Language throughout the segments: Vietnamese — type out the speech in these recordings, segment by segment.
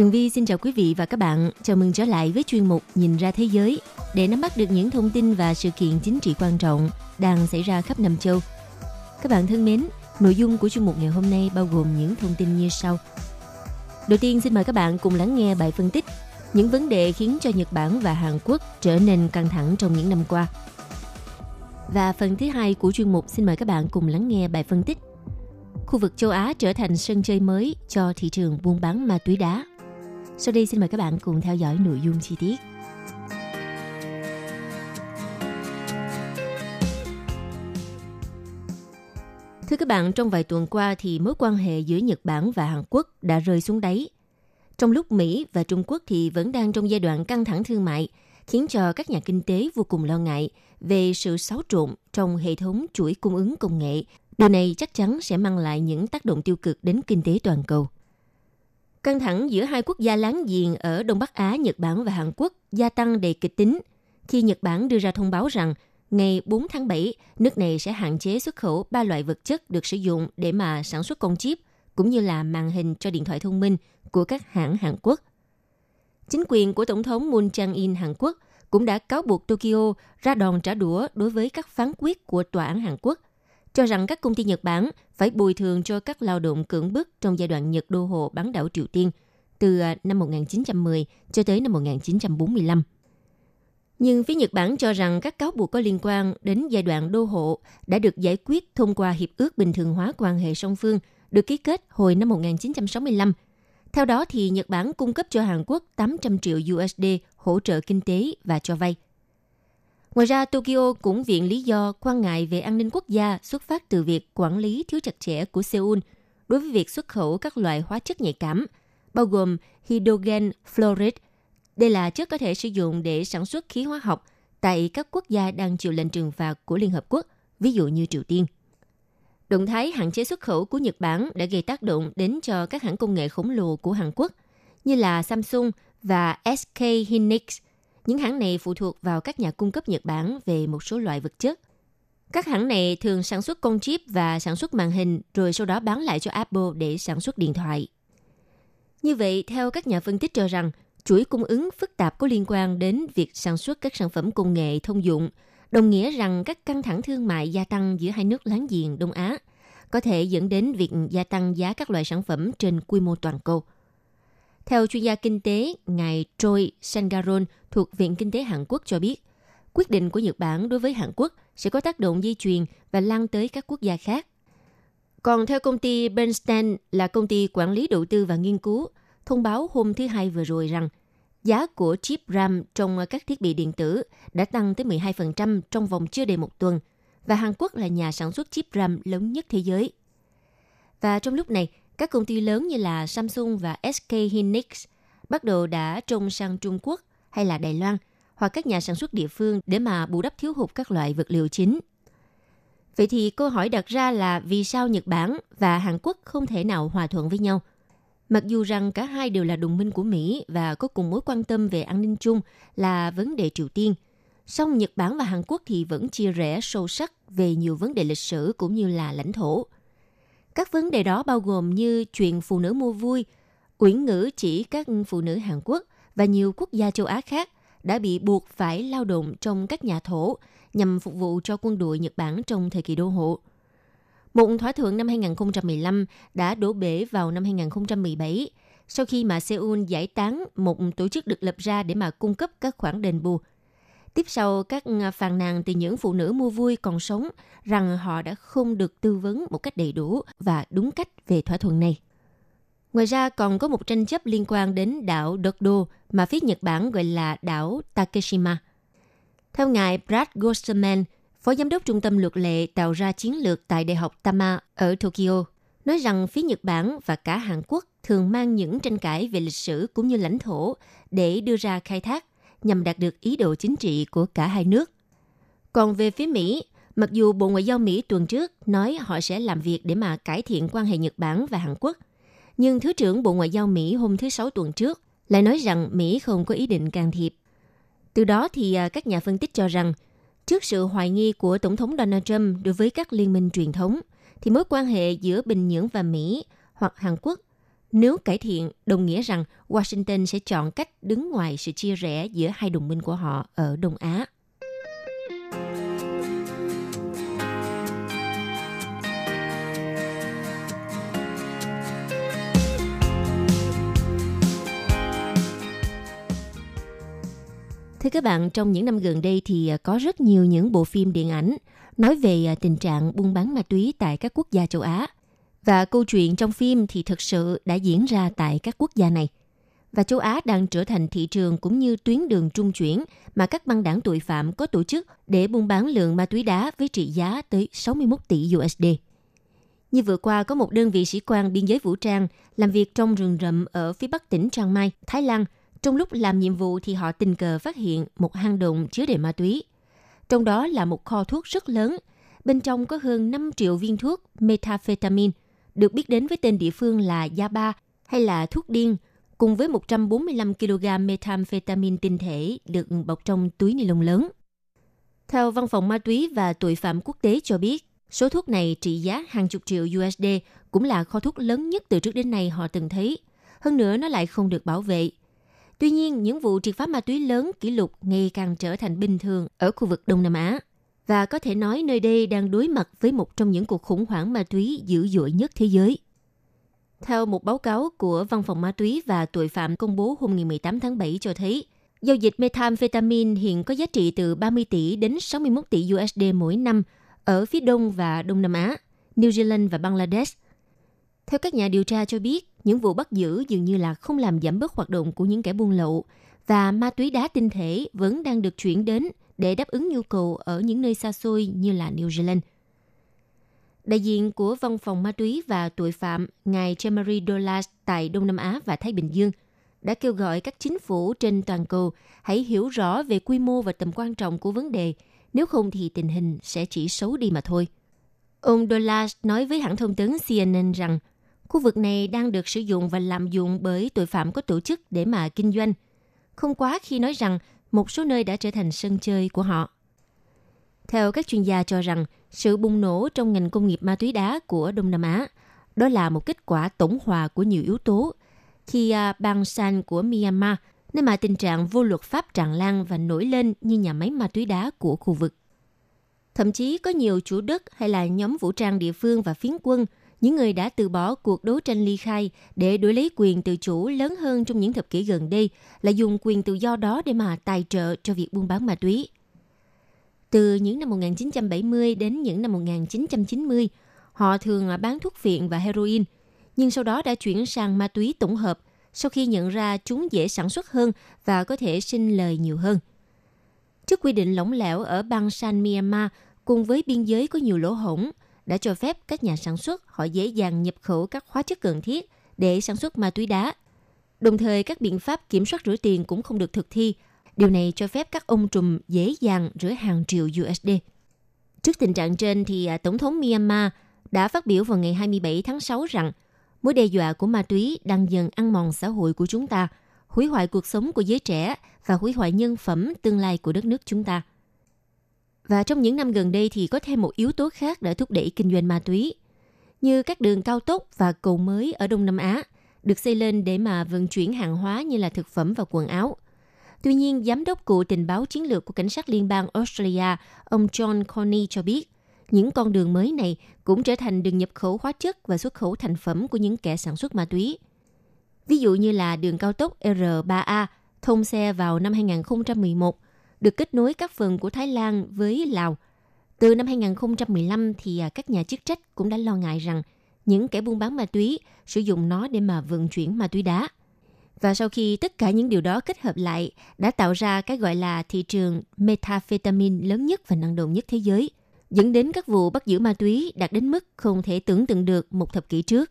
Tường Vi xin chào quý vị và các bạn. Chào mừng trở lại với chuyên mục Nhìn ra thế giới để nắm bắt được những thông tin và sự kiện chính trị quan trọng đang xảy ra khắp năm châu. Các bạn thân mến, nội dung của chuyên mục ngày hôm nay bao gồm những thông tin như sau. Đầu tiên xin mời các bạn cùng lắng nghe bài phân tích những vấn đề khiến cho Nhật Bản và Hàn Quốc trở nên căng thẳng trong những năm qua. Và phần thứ hai của chuyên mục xin mời các bạn cùng lắng nghe bài phân tích Khu vực châu Á trở thành sân chơi mới cho thị trường buôn bán ma túy đá. Sau đây xin mời các bạn cùng theo dõi nội dung chi tiết. Thưa các bạn, trong vài tuần qua thì mối quan hệ giữa Nhật Bản và Hàn Quốc đã rơi xuống đáy. Trong lúc Mỹ và Trung Quốc thì vẫn đang trong giai đoạn căng thẳng thương mại, khiến cho các nhà kinh tế vô cùng lo ngại về sự xáo trộn trong hệ thống chuỗi cung ứng công nghệ. Điều này chắc chắn sẽ mang lại những tác động tiêu cực đến kinh tế toàn cầu. Căng thẳng giữa hai quốc gia láng giềng ở Đông Bắc Á, Nhật Bản và Hàn Quốc gia tăng đầy kịch tính khi Nhật Bản đưa ra thông báo rằng ngày 4 tháng 7, nước này sẽ hạn chế xuất khẩu ba loại vật chất được sử dụng để mà sản xuất con chip cũng như là màn hình cho điện thoại thông minh của các hãng Hàn Quốc. Chính quyền của Tổng thống Moon Jae-in Hàn Quốc cũng đã cáo buộc Tokyo ra đòn trả đũa đối với các phán quyết của tòa án Hàn Quốc cho rằng các công ty Nhật Bản phải bồi thường cho các lao động cưỡng bức trong giai đoạn Nhật đô hộ bán đảo Triều Tiên từ à, năm 1910 cho tới năm 1945. Nhưng phía Nhật Bản cho rằng các cáo buộc có liên quan đến giai đoạn đô hộ đã được giải quyết thông qua Hiệp ước Bình thường hóa quan hệ song phương, được ký kết hồi năm 1965. Theo đó thì Nhật Bản cung cấp cho Hàn Quốc 800 triệu USD hỗ trợ kinh tế và cho vay – Ngoài ra, Tokyo cũng viện lý do quan ngại về an ninh quốc gia xuất phát từ việc quản lý thiếu chặt chẽ của Seoul đối với việc xuất khẩu các loại hóa chất nhạy cảm, bao gồm hydrogen fluoride. Đây là chất có thể sử dụng để sản xuất khí hóa học tại các quốc gia đang chịu lệnh trừng phạt của Liên Hợp Quốc, ví dụ như Triều Tiên. Động thái hạn chế xuất khẩu của Nhật Bản đã gây tác động đến cho các hãng công nghệ khổng lồ của Hàn Quốc như là Samsung và SK Hynix – những hãng này phụ thuộc vào các nhà cung cấp Nhật Bản về một số loại vật chất. Các hãng này thường sản xuất con chip và sản xuất màn hình rồi sau đó bán lại cho Apple để sản xuất điện thoại. Như vậy, theo các nhà phân tích cho rằng, chuỗi cung ứng phức tạp có liên quan đến việc sản xuất các sản phẩm công nghệ thông dụng, đồng nghĩa rằng các căng thẳng thương mại gia tăng giữa hai nước láng giềng Đông Á có thể dẫn đến việc gia tăng giá các loại sản phẩm trên quy mô toàn cầu – theo chuyên gia kinh tế, ngài Troy Sangaron thuộc Viện Kinh tế Hàn Quốc cho biết, quyết định của Nhật Bản đối với Hàn Quốc sẽ có tác động di truyền và lan tới các quốc gia khác. Còn theo công ty Bernstein là công ty quản lý đầu tư và nghiên cứu, thông báo hôm thứ Hai vừa rồi rằng giá của chip RAM trong các thiết bị điện tử đã tăng tới 12% trong vòng chưa đầy một tuần và Hàn Quốc là nhà sản xuất chip RAM lớn nhất thế giới. Và trong lúc này, các công ty lớn như là Samsung và SK Hynix bắt đầu đã trông sang Trung Quốc hay là Đài Loan hoặc các nhà sản xuất địa phương để mà bù đắp thiếu hụt các loại vật liệu chính. Vậy thì câu hỏi đặt ra là vì sao Nhật Bản và Hàn Quốc không thể nào hòa thuận với nhau? Mặc dù rằng cả hai đều là đồng minh của Mỹ và có cùng mối quan tâm về an ninh chung là vấn đề Triều Tiên, song Nhật Bản và Hàn Quốc thì vẫn chia rẽ sâu sắc về nhiều vấn đề lịch sử cũng như là lãnh thổ – các vấn đề đó bao gồm như chuyện phụ nữ mua vui, uyển ngữ chỉ các phụ nữ Hàn Quốc và nhiều quốc gia châu Á khác đã bị buộc phải lao động trong các nhà thổ nhằm phục vụ cho quân đội Nhật Bản trong thời kỳ đô hộ. Một thỏa thuận năm 2015 đã đổ bể vào năm 2017 sau khi mà Seoul giải tán một tổ chức được lập ra để mà cung cấp các khoản đền bù Tiếp sau, các à, phàn nàn từ những phụ nữ mua vui còn sống rằng họ đã không được tư vấn một cách đầy đủ và đúng cách về thỏa thuận này. Ngoài ra còn có một tranh chấp liên quan đến đảo Dokdo mà phía Nhật Bản gọi là đảo Takeshima. Theo ngài Brad Gosterman, Phó Giám đốc Trung tâm Luật lệ tạo ra chiến lược tại Đại học Tama ở Tokyo, nói rằng phía Nhật Bản và cả Hàn Quốc thường mang những tranh cãi về lịch sử cũng như lãnh thổ để đưa ra khai thác nhằm đạt được ý đồ chính trị của cả hai nước. Còn về phía Mỹ, mặc dù Bộ Ngoại giao Mỹ tuần trước nói họ sẽ làm việc để mà cải thiện quan hệ Nhật Bản và Hàn Quốc, nhưng Thứ trưởng Bộ Ngoại giao Mỹ hôm thứ Sáu tuần trước lại nói rằng Mỹ không có ý định can thiệp. Từ đó thì à, các nhà phân tích cho rằng, trước sự hoài nghi của Tổng thống Donald Trump đối với các liên minh truyền thống, thì mối quan hệ giữa Bình Nhưỡng và Mỹ hoặc Hàn Quốc nếu cải thiện đồng nghĩa rằng Washington sẽ chọn cách đứng ngoài sự chia rẽ giữa hai đồng minh của họ ở Đông Á. Thưa các bạn, trong những năm gần đây thì à, có rất nhiều những bộ phim điện ảnh nói về à, tình trạng buôn bán ma túy tại các quốc gia châu Á. Và câu chuyện trong phim thì thực sự đã diễn ra tại các quốc gia này. Và châu Á đang trở thành thị trường cũng như tuyến đường trung chuyển mà các băng đảng tội phạm có tổ chức để buôn bán lượng ma túy đá với trị giá tới 61 tỷ USD. Như vừa qua có một đơn vị sĩ quan biên giới vũ trang làm việc trong rừng rậm ở phía bắc tỉnh Chiang Mai, Thái Lan – trong lúc làm nhiệm vụ thì họ tình cờ phát hiện một hang động chứa đầy ma túy. Trong đó là một kho thuốc rất lớn. Bên trong có hơn 5 triệu viên thuốc methamphetamine, được biết đến với tên địa phương là Yaba hay là thuốc điên, cùng với 145 kg methamphetamine tinh thể được bọc trong túi ni lông lớn. Theo Văn phòng Ma túy và Tội phạm quốc tế cho biết, số thuốc này trị giá hàng chục triệu USD cũng là kho thuốc lớn nhất từ trước đến nay họ từng thấy. Hơn nữa nó lại không được bảo vệ, Tuy nhiên, những vụ triệt phá ma túy lớn kỷ lục ngày càng trở thành bình thường ở khu vực Đông Nam Á. Và có thể nói nơi đây đang đối mặt với một trong những cuộc khủng hoảng ma túy dữ dội nhất thế giới. Theo một báo cáo của Văn phòng Ma túy và Tội phạm công bố hôm ngày 18 tháng 7 cho thấy, giao dịch methamphetamine hiện có giá trị từ 30 tỷ đến 61 tỷ USD mỗi năm ở phía Đông và Đông Nam Á, New Zealand và Bangladesh. Theo các nhà điều tra cho biết, những vụ bắt giữ dường như là không làm giảm bớt hoạt động của những kẻ buôn lậu và ma túy đá tinh thể vẫn đang được chuyển đến để đáp ứng nhu cầu ở những nơi xa xôi như là New Zealand. Đại diện của Văn phòng Ma túy và Tội phạm ngài Jamari Dolas tại Đông Nam Á và Thái Bình Dương đã kêu gọi các chính phủ trên toàn cầu hãy hiểu rõ về quy mô và tầm quan trọng của vấn đề, nếu không thì tình hình sẽ chỉ xấu đi mà thôi. Ông Dolas nói với hãng thông tấn CNN rằng Khu vực này đang được sử dụng và lạm dụng bởi tội phạm có tổ chức để mà kinh doanh. Không quá khi nói rằng một số nơi đã trở thành sân chơi của họ. Theo các chuyên gia cho rằng, sự bùng nổ trong ngành công nghiệp ma túy đá của Đông Nam Á đó là một kết quả tổng hòa của nhiều yếu tố. Khi à, bang San của Myanmar, nơi mà tình trạng vô luật pháp tràn lan và nổi lên như nhà máy ma túy đá của khu vực. Thậm chí có nhiều chủ đất hay là nhóm vũ trang địa phương và phiến quân – những người đã từ bỏ cuộc đấu tranh ly khai để đổi lấy quyền tự chủ lớn hơn trong những thập kỷ gần đây là dùng quyền tự do đó để mà tài trợ cho việc buôn bán ma túy. Từ những năm 1970 đến những năm 1990, họ thường bán thuốc phiện và heroin, nhưng sau đó đã chuyển sang ma túy tổng hợp sau khi nhận ra chúng dễ sản xuất hơn và có thể sinh lời nhiều hơn. Trước quy định lỏng lẻo ở bang San Myanmar cùng với biên giới có nhiều lỗ hổng, đã cho phép các nhà sản xuất họ dễ dàng nhập khẩu các hóa chất cần thiết để sản xuất ma túy đá. Đồng thời, các biện pháp kiểm soát rửa tiền cũng không được thực thi. Điều này cho phép các ông trùm dễ dàng rửa hàng triệu USD. Trước tình trạng trên, thì à, Tổng thống Myanmar đã phát biểu vào ngày 27 tháng 6 rằng mối đe dọa của ma túy đang dần ăn mòn xã hội của chúng ta, hủy hoại cuộc sống của giới trẻ và hủy hoại nhân phẩm tương lai của đất nước chúng ta. Và trong những năm gần đây thì có thêm một yếu tố khác đã thúc đẩy kinh doanh ma túy, như các đường cao tốc và cầu mới ở Đông Nam Á được xây lên để mà vận chuyển hàng hóa như là thực phẩm và quần áo. Tuy nhiên, giám đốc cụ tình báo chiến lược của cảnh sát liên bang Australia, ông John Corney cho biết, những con đường mới này cũng trở thành đường nhập khẩu hóa chất và xuất khẩu thành phẩm của những kẻ sản xuất ma túy. Ví dụ như là đường cao tốc R3A thông xe vào năm 2011 được kết nối các phần của Thái Lan với Lào. Từ năm 2015 thì à, các nhà chức trách cũng đã lo ngại rằng những kẻ buôn bán ma túy sử dụng nó để mà vận chuyển ma túy đá. Và sau khi tất cả những điều đó kết hợp lại đã tạo ra cái gọi là thị trường methamphetamine lớn nhất và năng động nhất thế giới, dẫn đến các vụ bắt giữ ma túy đạt đến mức không thể tưởng tượng được một thập kỷ trước.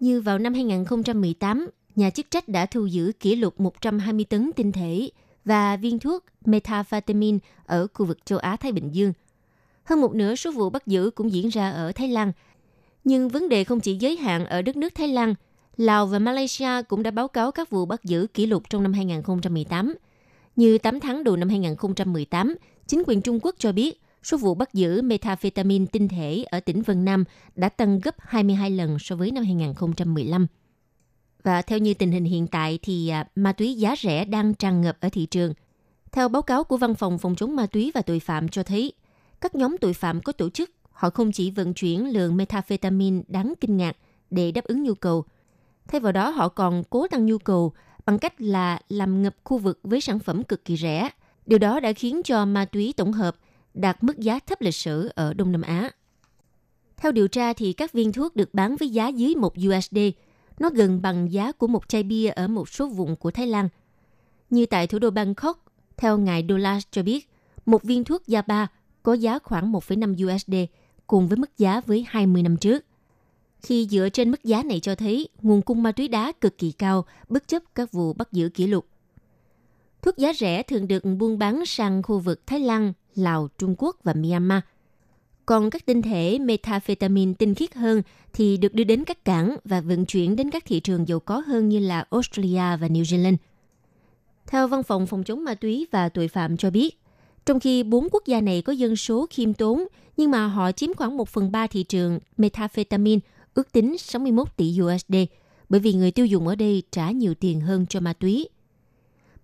Như vào năm 2018, nhà chức trách đã thu giữ kỷ lục 120 tấn tinh thể và viên thuốc methamphetamine ở khu vực châu Á-Thái Bình Dương. Hơn một nửa số vụ bắt giữ cũng diễn ra ở Thái Lan. Nhưng vấn đề không chỉ giới hạn ở đất nước Thái Lan, Lào và Malaysia cũng đã báo cáo các vụ bắt giữ kỷ lục trong năm 2018. Như 8 tháng đầu năm 2018, chính quyền Trung Quốc cho biết số vụ bắt giữ methamphetamine tinh thể ở tỉnh Vân Nam đã tăng gấp 22 lần so với năm 2015. Và theo như tình hình hiện tại thì à, ma túy giá rẻ đang tràn ngập ở thị trường. Theo báo cáo của Văn phòng Phòng chống ma túy và tội phạm cho thấy, các nhóm tội phạm có tổ chức họ không chỉ vận chuyển lượng methamphetamine đáng kinh ngạc để đáp ứng nhu cầu. Thay vào đó họ còn cố tăng nhu cầu bằng cách là làm ngập khu vực với sản phẩm cực kỳ rẻ. Điều đó đã khiến cho ma túy tổng hợp đạt mức giá thấp lịch sử ở Đông Nam Á. Theo điều tra thì các viên thuốc được bán với giá dưới 1 USD – nó gần bằng giá của một chai bia ở một số vùng của Thái Lan. Như tại thủ đô Bangkok, theo ngài Dola cho biết, một viên thuốc Yaba có giá khoảng 1,5 USD cùng với mức giá với 20 năm trước. Khi dựa trên mức giá này cho thấy nguồn cung ma túy đá cực kỳ cao bất chấp các vụ bắt giữ kỷ lục. Thuốc giá rẻ thường được buôn bán sang khu vực Thái Lan, Lào, Trung Quốc và Myanmar – còn các tinh thể methamphetamine tinh khiết hơn thì được đưa đến các cảng và vận chuyển đến các thị trường giàu có hơn như là Australia và New Zealand. Theo Văn phòng Phòng chống ma túy và tội phạm cho biết, trong khi bốn quốc gia này có dân số khiêm tốn, nhưng mà họ chiếm khoảng 1 phần 3 thị trường methamphetamine, ước tính 61 tỷ USD, bởi vì người tiêu dùng ở đây trả nhiều tiền hơn cho ma túy.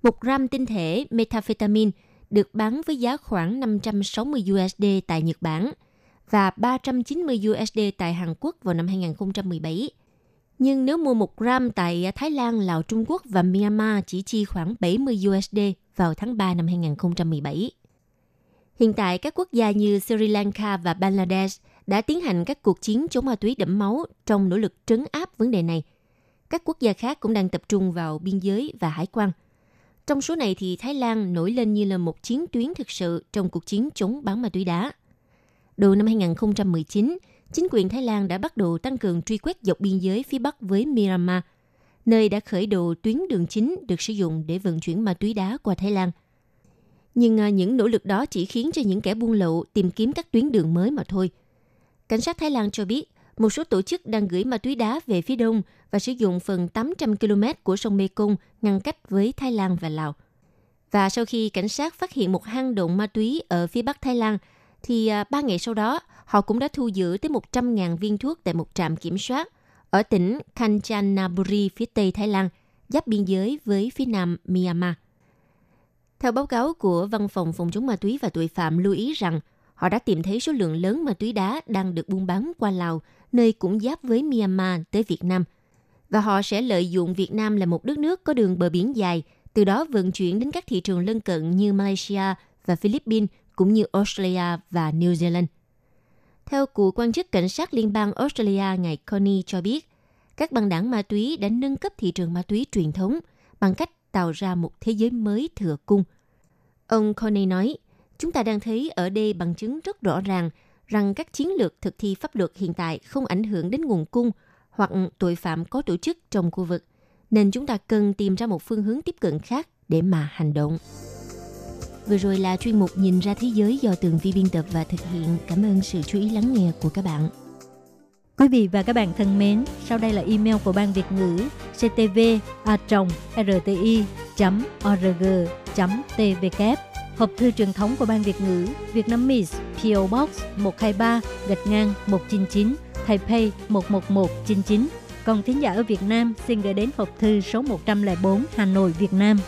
Một gram tinh thể methamphetamine được bán với giá khoảng 560 USD tại Nhật Bản – và 390 USD tại Hàn Quốc vào năm 2017. Nhưng nếu mua 1 gram tại Thái Lan, Lào, Trung Quốc và Myanmar chỉ chi khoảng 70 USD vào tháng 3 năm 2017. Hiện tại, các quốc gia như Sri Lanka và Bangladesh đã tiến hành các cuộc chiến chống ma túy đẫm máu trong nỗ lực trấn áp vấn đề này. Các quốc gia khác cũng đang tập trung vào biên giới và hải quan. Trong số này thì Thái Lan nổi lên như là một chiến tuyến thực sự trong cuộc chiến chống bán ma túy đá. Đầu năm 2019, chính quyền Thái Lan đã bắt đầu tăng cường truy quét dọc biên giới phía Bắc với Myanmar, nơi đã khởi đầu tuyến đường chính được sử dụng để vận chuyển ma túy đá qua Thái Lan. Nhưng à, những nỗ lực đó chỉ khiến cho những kẻ buôn lậu tìm kiếm các tuyến đường mới mà thôi. Cảnh sát Thái Lan cho biết, một số tổ chức đang gửi ma túy đá về phía đông và sử dụng phần 800 km của sông Mekong ngăn cách với Thái Lan và Lào. Và sau khi cảnh sát phát hiện một hang động ma túy ở phía bắc Thái Lan, thì à, ba ngày sau đó, họ cũng đã thu giữ tới 100.000 viên thuốc tại một trạm kiểm soát ở tỉnh Kanchanaburi phía tây Thái Lan, giáp biên giới với phía nam Myanmar. Theo báo cáo của Văn phòng Phòng chống ma túy và tội phạm lưu ý rằng họ đã tìm thấy số lượng lớn ma túy đá đang được buôn bán qua Lào, nơi cũng giáp với Myanmar tới Việt Nam. Và họ sẽ lợi dụng Việt Nam là một đất nước có đường bờ biển dài, từ đó vận chuyển đến các thị trường lân cận như Malaysia và Philippines cũng như Australia và New Zealand. Theo cựu quan chức cảnh sát liên bang Australia ngài Connie cho biết, các băng đảng ma túy đã nâng cấp thị trường ma túy truyền thống bằng cách tạo ra một thế giới mới thừa cung. Ông Connie nói, chúng ta đang thấy ở đây bằng chứng rất rõ ràng rằng các chiến lược thực thi pháp luật hiện tại không ảnh hưởng đến nguồn cung hoặc tội phạm có tổ chức trong khu vực, nên chúng ta cần tìm ra một phương hướng tiếp cận khác để mà hành động. Vừa rồi là chuyên mục Nhìn ra thế giới do Tường Vi biên tập và thực hiện. Cảm ơn sự chú ý lắng nghe của các bạn. Quý vị và các bạn thân mến, sau đây là email của Ban Việt ngữ ctv a rti org tvk Hộp thư truyền thống của Ban Việt ngữ Việt Nam Miss PO Box 123 gạch ngang 199 Taipei 11199 Còn thính giả ở Việt Nam xin gửi đến hộp thư số 104 Hà Nội, Việt Nam